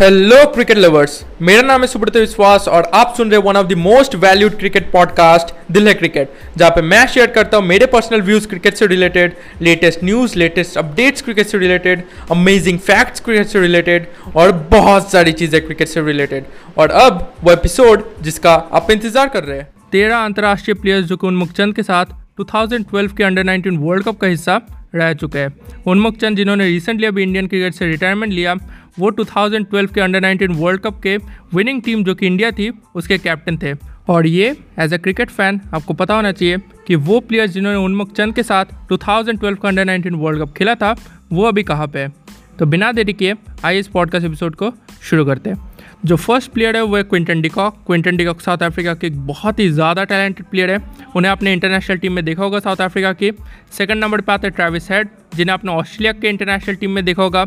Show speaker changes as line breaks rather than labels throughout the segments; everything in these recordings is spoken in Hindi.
हेलो क्रिकेट लवर्स मेरा नाम है सुब्रत विश्वास और आप सुन रहे one of the most valued cricket podcast दिल है क्रिकेट जहाँ पे मैं शेयर करता हूँ मेरे पर्सनल व्यूज़ क्रिकेट से related latest news latest updates cricket से रिलेटेड अमेजिंग फैक्ट्स क्रिकेट से रिलेटेड और बहुत सारी चीज़ें क्रिकेट से रिलेटेड और अब वो एपिसोड जिसका आप इंतज़ार कर रहे हैं। तेरह अंतर्राष्ट्रीय प्लेयर्स जो कि उन्मुख चंद के साथ 2012 के अंडर 19 वर्ल्ड कप का हिस्सा रह चुके हैं। उन्मुख चंद, जिन्होंने रिसेंटली अभी इंडियन क्रिकेट से रिटायरमेंट लिया, वो 2012 के अंडर 19 वर्ल्ड कप के विनिंग टीम जो कि इंडिया थी, उसके कैप्टन थे। और ये एज अ क्रिकेट फ़ैन आपको पता होना चाहिए कि वो प्लेयर्स जिन्होंने उन्मुख चंद के साथ 2012 का अंडर 19 वर्ल्ड कप खेला था, वो अभी कहाँ पे है। तो बिना देरी किए, आइए इस पॉडकास्ट एपिसोड को शुरू करते हैं। जो फ़र्स्ट प्लेयर है, वो है Quinton de Kock Quinton de Kock South Africa के एक बहुत ही ज़्यादा टैलेंटेड प्लेयर है. उन्हें आपने इंटरनेशनल टीम में देखा होगा साउथ अफ्रीका की. सेकंड नंबर पर आते हैं ट्रेविस हेड जिन्हें आपने ऑस्ट्रेलिया के इंटरनेशनल टीम में देखा होगा.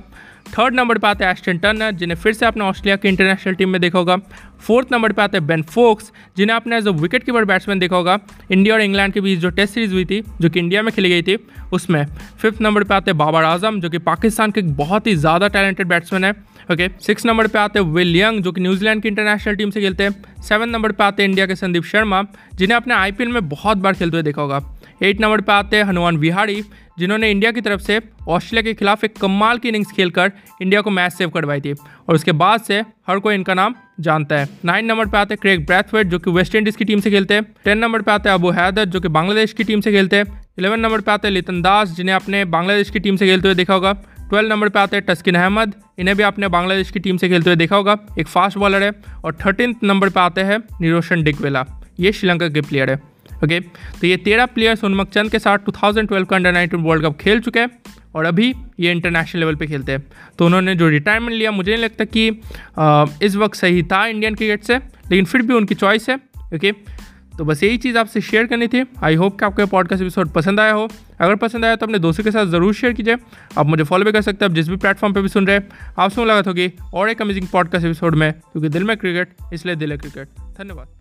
थर्ड नंबर पर आते हैं एस्टन टर्नर जिन्हें फिर से आपने ऑस्ट्रेलिया की इंटरनेशनल टीम में देखा होगा. फोर्थ नंबर पे आते हैं बेन फोक्स, जिन्हें आपने as a wicket keeper batsman देखा होगा। इंडिया और इंग्लैंड के बीच जो टेस्ट सीरीज़ हुई थी, जो कि इंडिया में खेली गई थी, उसमें फिफ्थ नंबर पे आते हैं बाबर आज़म, जो कि पाकिस्तान के बहुत ही ज़्यादा टैलेंटेड बैट्समैन है। ओके सिक्स नंबर पे आते हैं विल यंग, जो कि न्यूजीलैंड की इंटरनेशनल टीम से खेलते हैं। सेवन नंबर पे आते हैं इंडिया के संदीप शर्मा, जिन्हें अपने आईपीएल में बहुत बार खेलते हुए देखा होगा। एट नंबर पे आते हैं हनुमान विहारी, जिन्होंने इंडिया की तरफ़ से ऑस्ट्रेलिया के खिलाफ एक कमाल की इनिंग्स खेलकर इंडिया को मैच सेव करवाई थी। और उसके बाद से हर कोई इनका नाम जानता है। नाइन नंबर पे आते हैं क्रेग ब्रैथवेट, जो कि वेस्ट इंडीज़ की टीम से खेलते हैं। टेन नंबर पे आते हैं अबू हैदर, जो कि बांग्लादेश की टीम से खेलते हैं। इलेवन नंबर पे आते हैं लितन दास, जिन्हें आपने बांग्लादेश की टीम से खेलते हुए देखा होगा। ट्वेल्व नंबर पे आते हैं टस्किन अहमद, इन्हें भी आपने बांग्लादेश की टीम से खेलते हुए देखा होगा। एक फास्ट बॉलर है और थर्टीन नंबर पे आते हैं निरोशन डिगवेला। ये श्रीलंका के प्लेयर है। ओके तो ये तेरह प्लेयर्स उन्मक चंद के साथ 2012 का अंडर नाइनटीन वर्ल्ड कप खेल चुके हैं। और अभी ये इंटरनेशनल लेवल पे खेलते हैं। तो उन्होंने जो रिटायरमेंट लिया मुझे नहीं लगता कि आ, इस वक्त सही था इंडियन क्रिकेट से लेकिन फिर भी उनकी चॉइस है ओके तो बस यही चीज़ आपसे शेयर करनी थी। आई होप कि आपको पॉडकास्ट एपिसोड पसंद आया हो। अगर पसंद आया तो अपने दोस्तों के साथ ज़रूर शेयर कीजिए। आप मुझे फॉलो भी कर सकते हैं आप जिस भी प्लेटफॉर्म पर भी सुन रहे हैं। आपसे मुलाकात होगी और एक अमेजिंग पॉडकास्ट एपिसोड में क्योंकि दिल में क्रिकेट इसलिए दिल है क्रिकेट धन्यवाद।